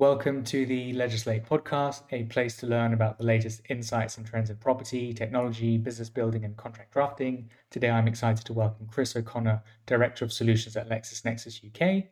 Welcome to the Legislate podcast, a place to learn about the latest insights and trends in property, technology, business building, and contract drafting. Today, I'm excited to welcome Chris O'Connor, Director of Solutions at LexisNexis UK.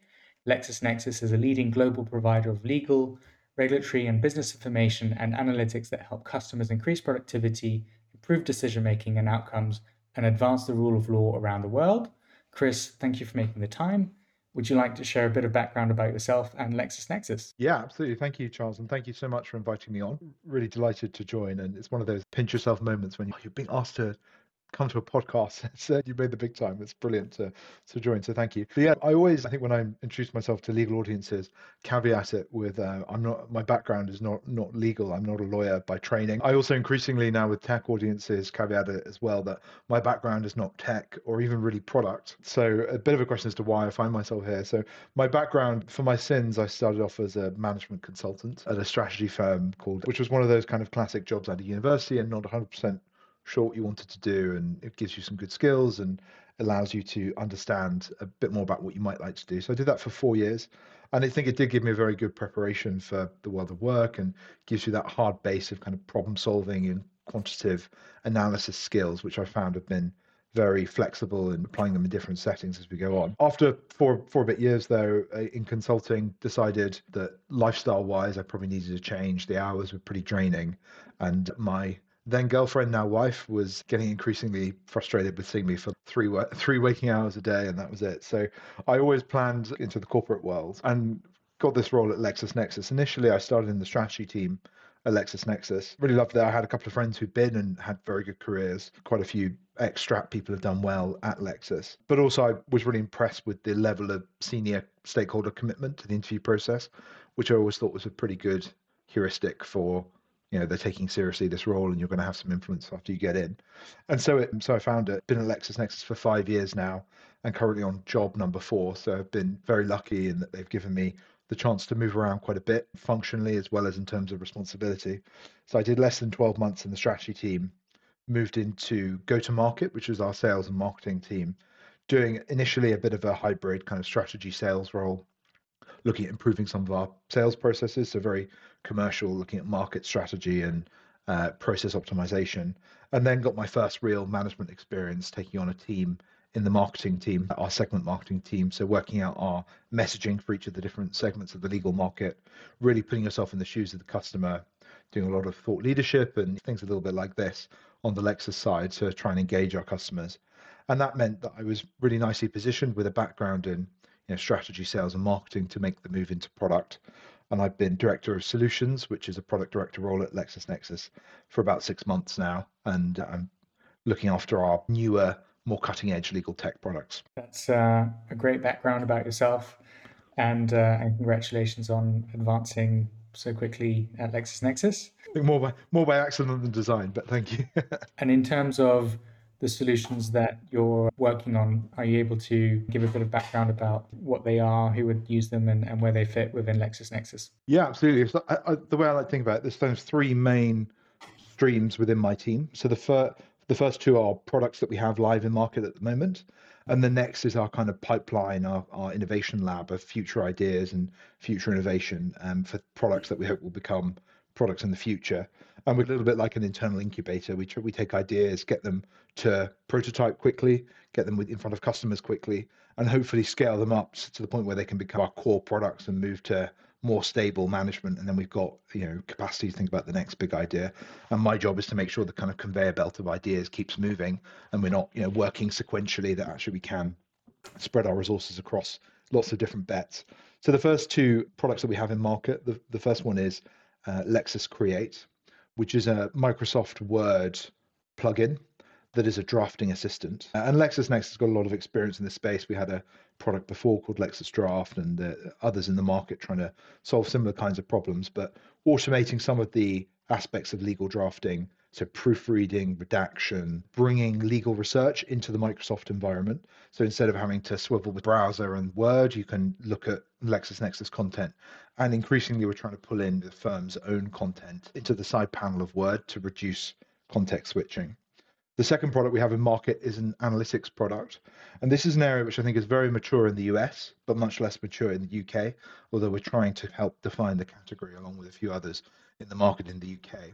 LexisNexis is a leading global provider of legal, regulatory, and business information and analytics that help customers increase productivity, improve decision making and outcomes, and advance the rule of law around the world. Chris, thank you for making the time. Would you like to share a bit of background about yourself and LexisNexis? Yeah, absolutely. Thank you, Charles. And thank you so much for inviting me on. Really delighted to join. And it's one of those pinch yourself moments when you're being asked to come to a podcast and said you made the big time. It's brilliant to, to join. So thank you. But yeah, I always, I think when I introduce myself to legal audiences, caveat it with uh, I'm not, my background is not, not legal. I'm not a lawyer by training. I also increasingly now with tech audiences caveat it as well that my background is not tech or even really product. So a bit of a question as to why I find myself here. So my background for my sins, I started off as a management consultant at a strategy firm called, which was one of those kind of classic jobs at a university and not 100% sure what you wanted to do and it gives you some good skills and allows you to understand a bit more about what you might like to do. So I did that for four years. And I think it did give me a very good preparation for the world of work and gives you that hard base of kind of problem solving and quantitative analysis skills, which I found have been very flexible in applying them in different settings as we go on. After four four bit years though in consulting, decided that lifestyle wise I probably needed a change. The hours were pretty draining, and my then girlfriend, now wife, was getting increasingly frustrated with seeing me for three three waking hours a day, and that was it. So I always planned into the corporate world and got this role at LexisNexis. Initially, I started in the strategy team at LexisNexis. Really loved that. I had a couple of friends who'd been and had very good careers. Quite a few extract people have done well at Lexis. But also, I was really impressed with the level of senior stakeholder commitment to the interview process, which I always thought was a pretty good heuristic for you know they're taking seriously this role and you're going to have some influence after you get in. And so it so i found it been at lexisnexis for five years now and currently on job number four. So i've been very lucky in that they've given me the chance to move around quite a bit functionally as well as in terms of responsibility. So i did less than 12 months in the strategy team moved into go to market which is our sales and marketing team doing initially a bit of a hybrid kind of strategy sales role looking at improving some of our sales processes. So very commercial, looking at market strategy and uh, process optimization. And then got my first real management experience taking on a team in the marketing team, our segment marketing team. So working out our messaging for each of the different segments of the legal market, really putting yourself in the shoes of the customer, doing a lot of thought leadership and things a little bit like this on the Lexis side to try and engage our customers. And that meant that I was really nicely positioned with a background in you know, strategy, sales, and marketing to make the move into product. And I've been director of solutions, which is a product director role at LexisNexis, for about six months now, and I'm looking after our newer, more cutting edge legal tech products. That's uh, a great background about yourself, and uh, and congratulations on advancing so quickly at LexisNexis. I think more by more by accident than design, but thank you. and in terms of the solutions that you're working on, are you able to give a bit of background about what they are, who would use them, and, and where they fit within LexisNexis? Yeah, absolutely. So I, I, the way I like to think about it, there's, there's three main streams within my team. So the first the first two are products that we have live in market at the moment. And the next is our kind of pipeline, our, our innovation lab of future ideas and future innovation um, for products that we hope will become products in the future. And we're a little bit like an internal incubator. We we take ideas, get them to prototype quickly, get them with, in front of customers quickly, and hopefully scale them up to the point where they can become our core products and move to more stable management. And then we've got you know capacity to think about the next big idea. And my job is to make sure the kind of conveyor belt of ideas keeps moving, and we're not you know working sequentially. That actually we can spread our resources across lots of different bets. So the first two products that we have in market, the, the first one is uh, Lexis Create, which is a Microsoft Word plugin that is a drafting assistant. Uh, and LexisNexis has got a lot of experience in this space. We had a product before called Lexis Draft and uh, others in the market trying to solve similar kinds of problems, but automating some of the aspects of legal drafting so proofreading, redaction, bringing legal research into the Microsoft environment. So instead of having to swivel with browser and Word, you can look at LexisNexis content. And increasingly, we're trying to pull in the firm's own content into the side panel of Word to reduce context switching. The second product we have in market is an analytics product. And this is an area which I think is very mature in the US, but much less mature in the UK, although we're trying to help define the category along with a few others in the market in the UK.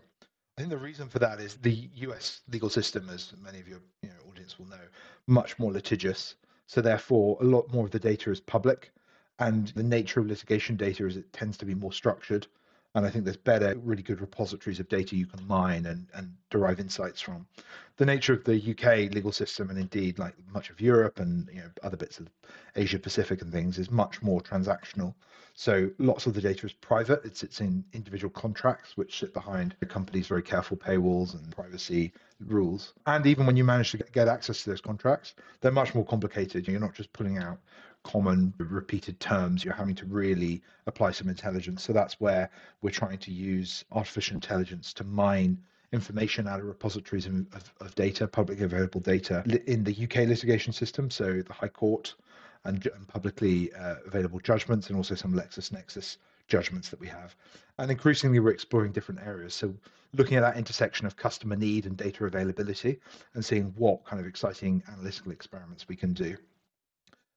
Think the reason for that is the US legal system, as many of your you know, audience will know, much more litigious. So therefore, a lot more of the data is public, and the nature of litigation data is it tends to be more structured. And I think there's better, really good repositories of data you can mine and, and derive insights from. The nature of the UK legal system, and indeed like much of Europe and you know other bits of Asia Pacific and things, is much more transactional. So lots of the data is private. It sits in individual contracts, which sit behind the company's very careful paywalls and privacy rules. And even when you manage to get access to those contracts, they're much more complicated. You're not just pulling out common repeated terms, you're having to really apply some intelligence. So that's where we're trying to use artificial intelligence to mine information out of repositories of, of, of data, publicly available data in the UK litigation system, so the High Court and, and publicly uh, available judgments, and also some LexisNexis judgments that we have. And increasingly, we're exploring different areas. So, looking at that intersection of customer need and data availability, and seeing what kind of exciting analytical experiments we can do.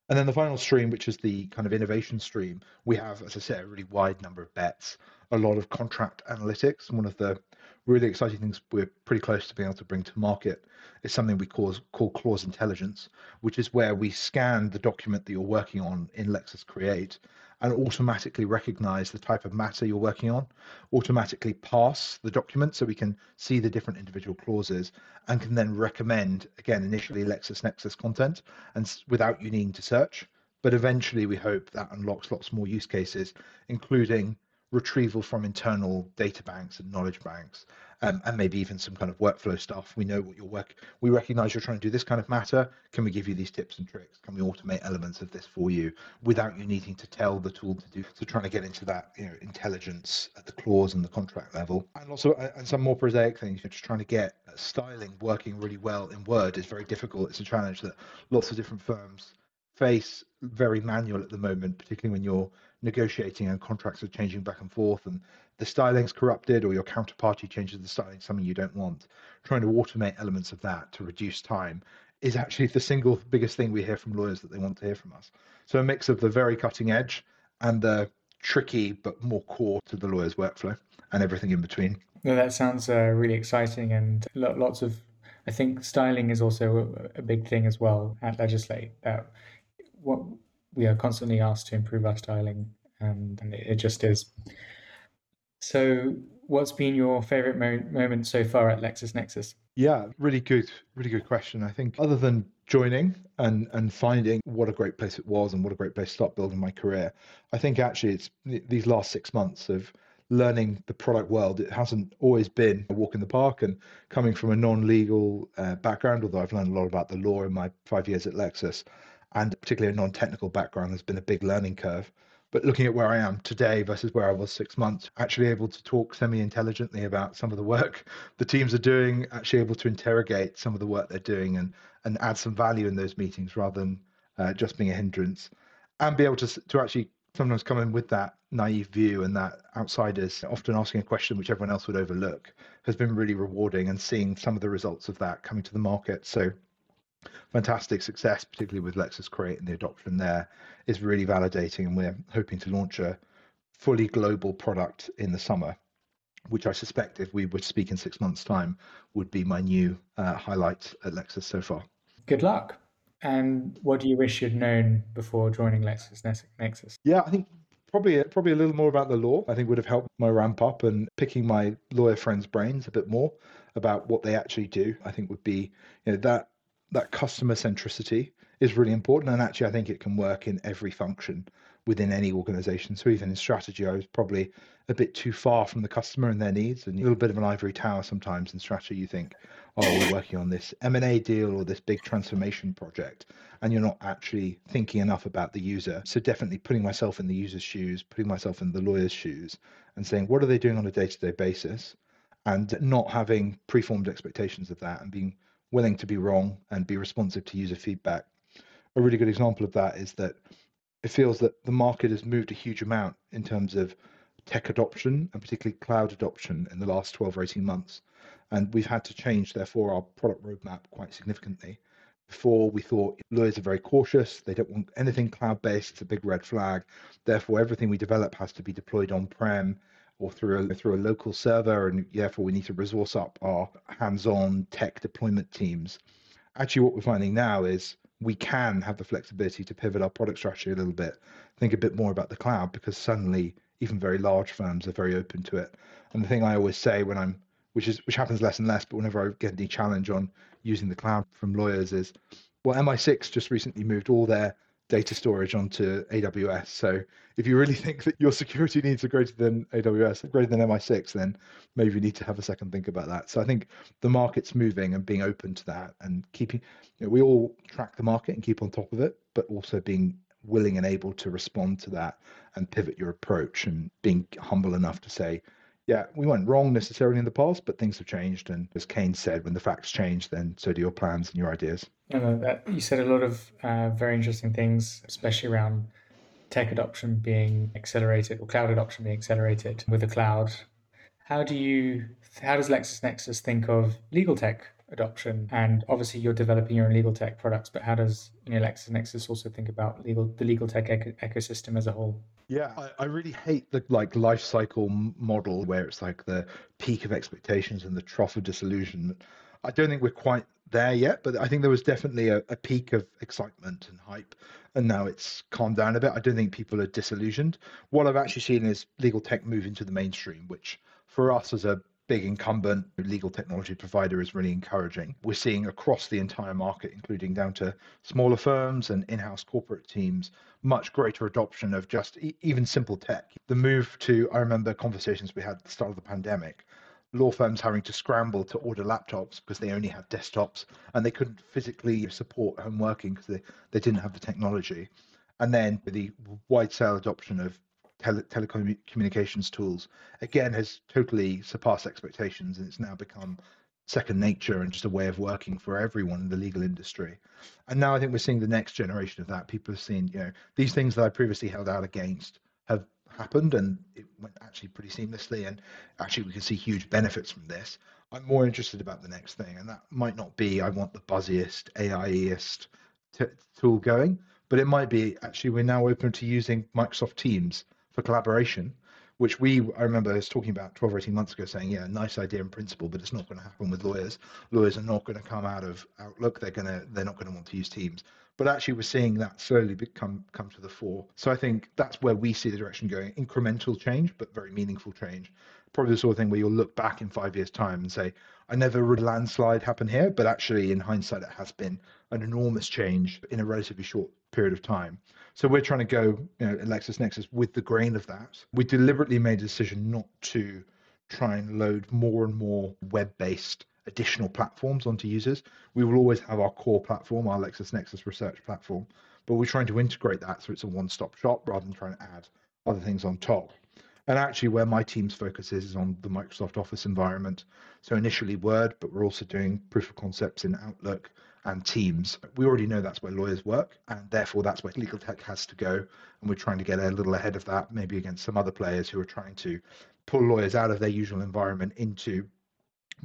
And then the final stream, which is the kind of innovation stream, we have, as I said, a really wide number of bets, a lot of contract analytics. One of the really exciting things we're pretty close to being able to bring to market is something we call, call clause intelligence, which is where we scan the document that you're working on in Lexis Create and automatically recognize the type of matter you're working on, automatically parse the document so we can see the different individual clauses and can then recommend, again, initially LexisNexis content and without you needing to search. But eventually, we hope that unlocks lots more use cases, including retrieval from internal data banks and knowledge banks, um, and maybe even some kind of workflow stuff. We know what your work, we recognize you're trying to do this kind of matter. Can we give you these tips and tricks? Can we automate elements of this for you without you needing to tell the tool to do? So trying to get into that, you know, intelligence at the clause and the contract level, and also and some more prosaic things. You're just trying to get styling working really well in Word is very difficult. It's a challenge that lots of different firms face very manual at the moment, particularly when you're negotiating and contracts are changing back and forth and the styling's corrupted or your counterparty changes the styling something you don't want. Trying to automate elements of that to reduce time is actually the single biggest thing we hear from lawyers that they want to hear from us. So a mix of the very cutting edge and the tricky but more core to the lawyer's workflow and everything in between. No that sounds uh, really exciting and lots of i think styling is also a big thing as well at legislate that what we are constantly asked to improve our styling, and, and it, it just is. So, what's been your favorite mo- moment so far at LexisNexis? Yeah, really good, really good question. I think other than joining and and finding what a great place it was and what a great place to start building my career, I think actually it's these last six months of learning the product world. It hasn't always been a walk in the park. And coming from a non-legal uh, background, although I've learned a lot about the law in my five years at Lexis, and particularly a non-technical background has been a big learning curve. But looking at where I am today versus where I was six months, actually able to talk semi-intelligently about some of the work the teams are doing, actually able to interrogate some of the work they're doing and and add some value in those meetings rather than uh, just being a hindrance, and be able to to actually sometimes come in with that naive view and that outsiders often asking a question which everyone else would overlook has been really rewarding and seeing some of the results of that coming to the market. So fantastic success, particularly with Lexis Create and the adoption there, is really validating. And we're hoping to launch a fully global product in the summer, which I suspect, if we were to speak in six months' time, would be my new uh, highlight at Lexis so far. Good luck. And what do you wish you'd known before joining LexisNexis? Yeah, I think probably probably a little more about the law. I think would have helped my ramp up and picking my lawyer friends' brains a bit more about what they actually do. I think would be you know that that customer centricity is really important. And actually, I think it can work in every function within any organization. So even in strategy, I was probably a bit too far from the customer and their needs, and a little bit of an ivory tower sometimes in strategy. You think, oh, we're working on this M&A deal or this big transformation project, and you're not actually thinking enough about the user. So definitely putting myself in the user's shoes, putting myself in the lawyer's shoes, and saying, what are they doing on a day-to-day basis? And not having preformed expectations of that and being willing to be wrong and be responsive to user feedback. A really good example of that is that it feels that the market has moved a huge amount in terms of tech adoption and particularly cloud adoption in the last 12 or 18 months. And we've had to change, therefore, our product roadmap quite significantly. Before we thought lawyers are very cautious, they don't want anything cloud based, it's a big red flag. Therefore, everything we develop has to be deployed on prem or through a, through a local server, and therefore we need to resource up our hands on tech deployment teams. Actually, what we're finding now is we can have the flexibility to pivot our product strategy a little bit, think a bit more about the cloud because suddenly even very large firms are very open to it. And the thing I always say when I'm, which is which happens less and less, but whenever I get any challenge on using the cloud from lawyers is, well, MI6 just recently moved all their data storage onto AWS. So if you really think that your security needs are greater than AWS, greater than MI6, then maybe you need to have a second think about that. So I think the market's moving and being open to that and keeping, you know, we all track the market and keep on top of it, but also being willing and able to respond to that and pivot your approach and being humble enough to say, yeah, we went wrong necessarily in the past, but things have changed. And as Keynes said, when the facts change, then so do your plans and your ideas. That, you said a lot of uh, very interesting things, especially around tech adoption being accelerated or cloud adoption being accelerated with the cloud. How do you, how does LexisNexis think of legal tech adoption? And obviously, you're developing your own legal tech products, but how does you know LexisNexis also think about legal the legal tech eco- ecosystem as a whole? Yeah, I, I, really hate the like life cycle model where it's like the peak of expectations and the trough of disillusionment. I don't think we're quite there yet, but I think there was definitely a, a peak of excitement and hype, and now it's calmed down a bit. I don't think people are disillusioned. What I've actually seen is legal tech move into the mainstream, which for us as a big incumbent legal technology provider is really encouraging. We're seeing across the entire market, including down to smaller firms and in house corporate teams, much greater adoption of just e- even simple tech. The move to, I remember conversations we had at the start of the pandemic. Law firms having to scramble to order laptops because they only had desktops and they couldn't physically support home working because they, they didn't have the technology. And then the wide scale adoption of tele- telecommunications tools again has totally surpassed expectations and it's now become second nature and just a way of working for everyone in the legal industry. And now I think we're seeing the next generation of that. People have seen, you know, these things that I previously held out against have happened and it went actually pretty seamlessly. And actually, we can see huge benefits from this. I'm more interested about the next thing, and that might not be I want the buzziest, AIest t- tool going, but it might be actually we're now open to using Microsoft Teams for collaboration, which we I remember us talking about 12 or 18 months ago, saying, yeah, nice idea in principle, but it's not going to happen with lawyers. Lawyers are not going to come out of Outlook. They're going to they're not going to want to use Teams. But actually, we're seeing that slowly become come to the fore. So I think that's where we see the direction going: incremental change, but very meaningful change. Probably the sort of thing where you'll look back in five years' time and say, "I never would a landslide happen here," but actually, in hindsight, it has been an enormous change in a relatively short period of time. So we're trying to go, you know, at LexisNexis with the grain of that. We deliberately made a decision not to try and load more and more web-based additional platforms onto users. We will always have our core platform, our LexisNexis research platform, but we're trying to integrate that so it's a one-stop shop rather than trying to add other things on top. And actually, where my team's focus is, is on the Microsoft Office environment. So initially Word, but we're also doing proof of concepts in Outlook and teams. We already know that's where lawyers work, and therefore that's where legal tech has to go. And we're trying to get a little ahead of that, maybe against some other players who are trying to pull lawyers out of their usual environment into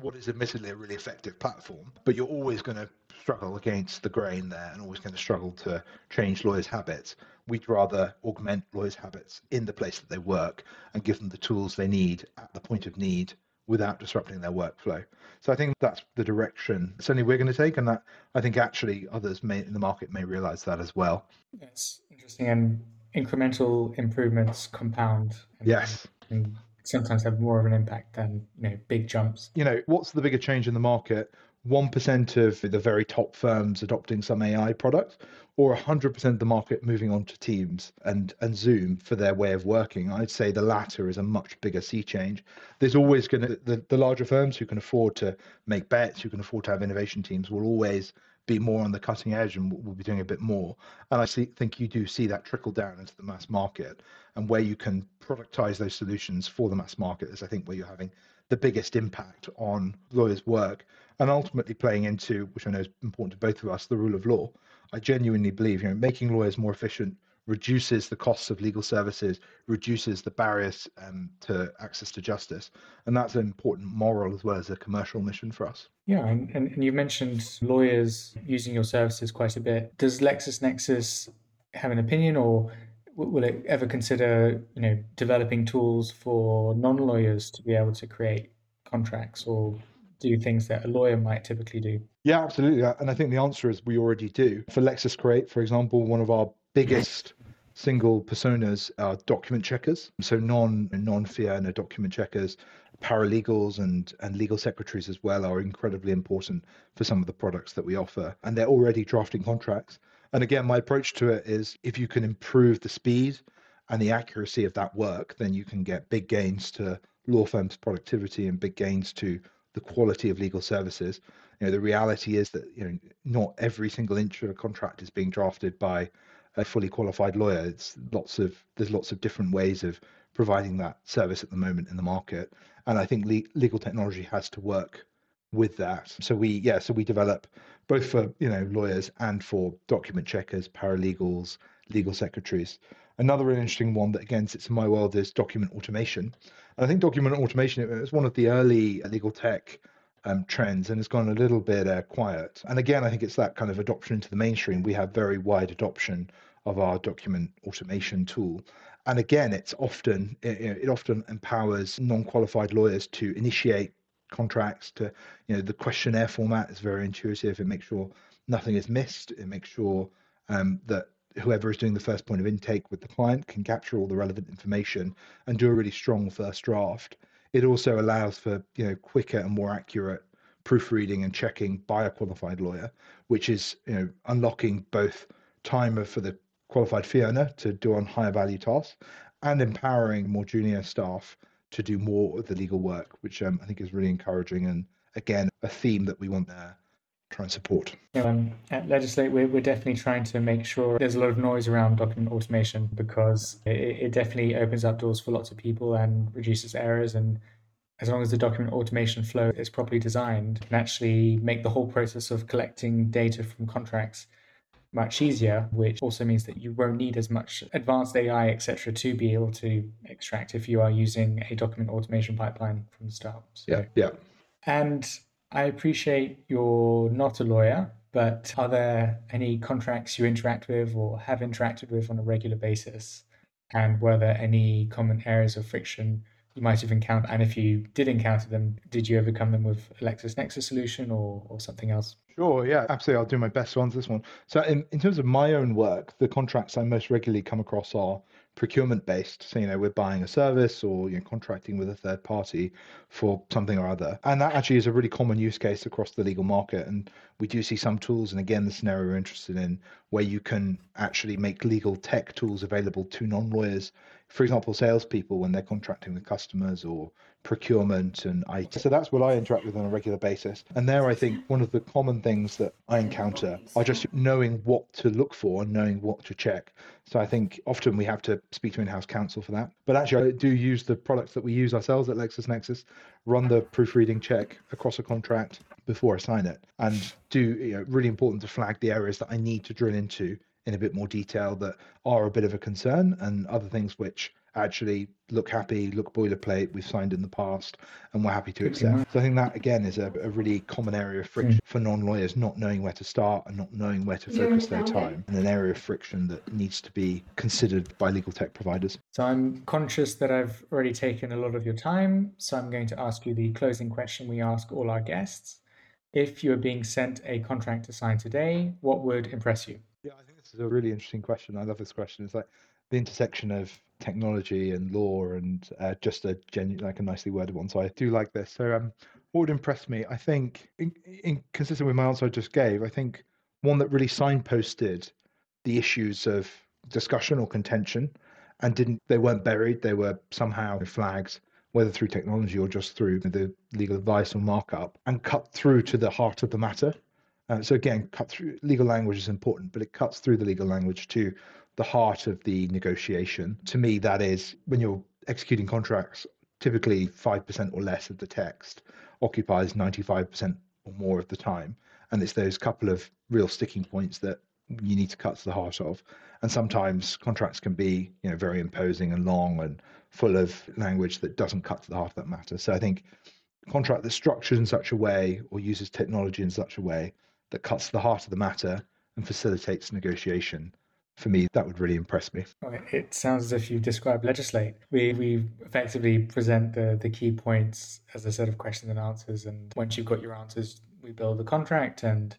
what is admittedly a really effective platform. But you're always going to struggle against the grain there and always going to struggle to change lawyers' habits. We'd rather augment lawyers' habits in the place that they work and give them the tools they need at the point of need without disrupting their workflow. So I think that's the direction certainly we're going to take, and that I think actually others may in the market may realize that as well. That's interesting, and incremental improvements compound. And, yes. And sometimes have more of an impact than you know big jumps. You know, what's the bigger change in the market? 1% of the very top firms adopting some AI product or 100% of the market moving on to Teams and, and Zoom for their way of working. I'd say the latter is a much bigger sea change. There's always going to, the, the larger firms who can afford to make bets, who can afford to have innovation teams, will always be more on the cutting edge and we'll be doing a bit more. And I see, think you do see that trickle down into the mass market and where you can productize those solutions for the mass market is, I think, where you're having the biggest impact on lawyers' work and ultimately playing into, which I know is important to both of us, the rule of law. I genuinely believe, you know, making lawyers more efficient, reduces the costs of legal services, reduces the barriers um, to access to justice. And that's an important moral as well as a commercial mission for us. Yeah, and, and, you mentioned lawyers using your services quite a bit. Does LexisNexis have an opinion or will it ever consider, you know, developing tools for non-lawyers to be able to create contracts or do things that a lawyer might typically do? Yeah, absolutely. Uh, and I think the answer is we already do. For Lexis Create, for example, one of our biggest single personas are document checkers. So non non fee earner document checkers, paralegals and and legal secretaries as well are incredibly important for some of the products that we offer. And they're already drafting contracts. And again, my approach to it is if you can improve the speed and the accuracy of that work, then you can get big gains to law firms' productivity and big gains to the quality of legal services. You know, the reality is that you know not every single inch of a contract is being drafted by a fully qualified lawyer. It's lots of there's lots of different ways of providing that service at the moment in the market, and I think le- legal technology has to work with that. So we yeah, so we develop both for you know lawyers and for document checkers, paralegals, legal secretaries. Another really interesting one that again sits in my world is document automation. And I think document automation is one of the early legal tech um, trends and it's gone a little bit uh, quiet. And again, I think it's that kind of adoption into the mainstream. We have very wide adoption of our document automation tool. And again, it's often it, it often empowers non-qualified lawyers to initiate contracts. To you know, the questionnaire format is very intuitive. It makes sure nothing is missed. It makes sure um, that whoever is doing the first point of intake with the client can capture all the relevant information and do a really strong first draft. It also allows for you know quicker and more accurate proofreading and checking by a qualified lawyer, which is you know unlocking both time for the qualified fee earner to do on higher value tasks and empowering more junior staff to do more of the legal work, which um, I think is really encouraging and again a theme that we want there try and support. Um, at Legislate, we're, we're definitely trying to make sure there's a lot of noise around document automation because it, it definitely opens up doors for lots of people and reduces errors. And as long as the document automation flow is properly designed, can actually make the whole process of collecting data from contracts much easier, which also means that you won't need as much advanced AI, etc., to be able to extract if you are using a document automation pipeline from the start. So, yeah, yeah. And I appreciate you're not a lawyer, but are there any contracts you interact with or have interacted with on a regular basis? And were there any common areas of friction you might have encountered? And if you did encounter them, did you overcome them with a LexisNexis solution or, or something else? Sure, yeah, absolutely. I'll do my best to answer this one. So, in, in terms of my own work, the contracts I most regularly come across are procurement based. So, you know, we're buying a service or you know, contracting with a third party for something or other. And that actually is a really common use case across the legal market. And we do see some tools, and again, the scenario we're interested in, where you can actually make legal tech tools available to non lawyers for example, salespeople when they're contracting with customers or procurement and IT. So that's what I interact with on a regular basis. And there, I think one of the common things that I encounter are just knowing what to look for and knowing what to check. So I think often we have to speak to in-house counsel for that. But actually, I do use the products that we use ourselves at LexisNexis, run the proofreading check across a contract before I sign it, and do you know, really important to flag the areas that I need to drill into in a bit more detail that are a bit of a concern and other things which actually look happy, look boilerplate, we've signed in the past, and we're happy to accept. So I think that again is a, a really common area of friction mm. for non-lawyers, not knowing where to start and not knowing where to focus their time, and an area of friction that needs to be considered by legal tech providers. So I'm conscious that I've already taken a lot of your time, so I'm going to ask you the closing question we ask all our guests. If you are being sent a contract to sign today, what would impress you? Yeah, I think this is a really interesting question. I love this question. It's like the intersection of technology and law and uh, just a genuine, like a nicely worded one. So I do like this. So um, what would impress me? I think, in, in consistent with my answer I just gave, I think one that really signposted the issues of discussion or contention and didn't they weren't buried they were somehow flagged whether through technology or just through the legal advice or markup and cut through to the heart of the matter uh, so again, cut through legal language is important, but it cuts through the legal language to the heart of the negotiation. To me, that is when you're executing contracts, typically 5% or less of the text occupies 95% or more of the time. And it's those couple of real sticking points that you need to cut to the heart of. And sometimes contracts can be, you know, very imposing and long and full of language that doesn't cut to the heart of that matter. So I think contract that's structured in such a way or uses technology in such a way that cuts to the heart of the matter and facilitates negotiation for me, that would really impress me. It sounds as if you described legislate. We we effectively present the the key points as a set of questions and answers, and once you've got your answers, we build the contract. And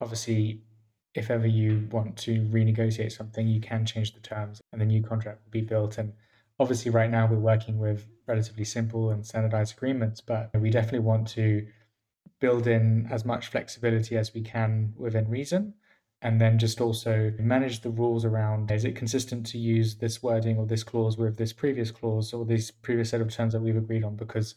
obviously, if ever you want to renegotiate something, you can change the terms, and the new contract will be built. And obviously, right now we're working with relatively simple and standardized agreements, but we definitely want to build in as much flexibility as we can within reason and then just also manage the rules around is it consistent to use this wording or this clause with this previous clause or this previous set of terms that we've agreed on? Because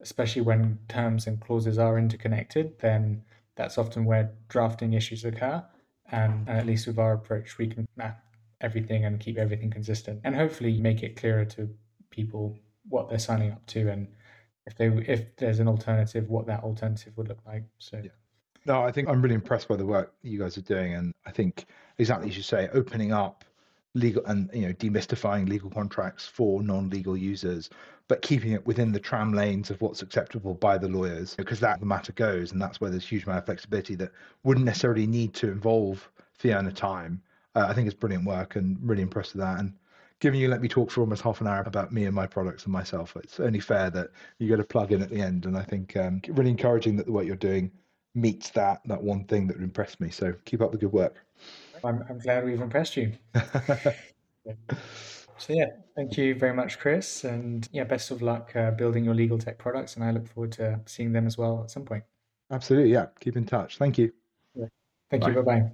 especially when terms and clauses are interconnected then that's often where drafting issues occur and, and at least with our approach we can map everything and keep everything consistent and hopefully make it clearer to people what they're signing up to and if they if there's an alternative what that alternative would look like so yeah. No, I think I'm really impressed by the work you guys are doing, and I think exactly as you say, opening up legal and you know demystifying legal contracts for non-legal users, but keeping it within the tram lanes of what's acceptable by the lawyers, because that the matter goes, and that's where there's huge amount of flexibility that wouldn't necessarily need to involve earner time. Uh, I think it's brilliant work, and really impressed with that. And given you let me talk for almost half an hour about me and my products and myself, it's only fair that you get a plug in at the end. And I think um, really encouraging that the work you're doing meets that that one thing that impressed me. So keep up the good work. I'm, I'm glad we've impressed you. so yeah, thank you very much, Chris, and yeah, best of luck uh, building your legal tech products, and I look forward to seeing them as well at some point. Absolutely, yeah. Keep in touch. Thank you. Yeah. Thank bye. you. Bye bye.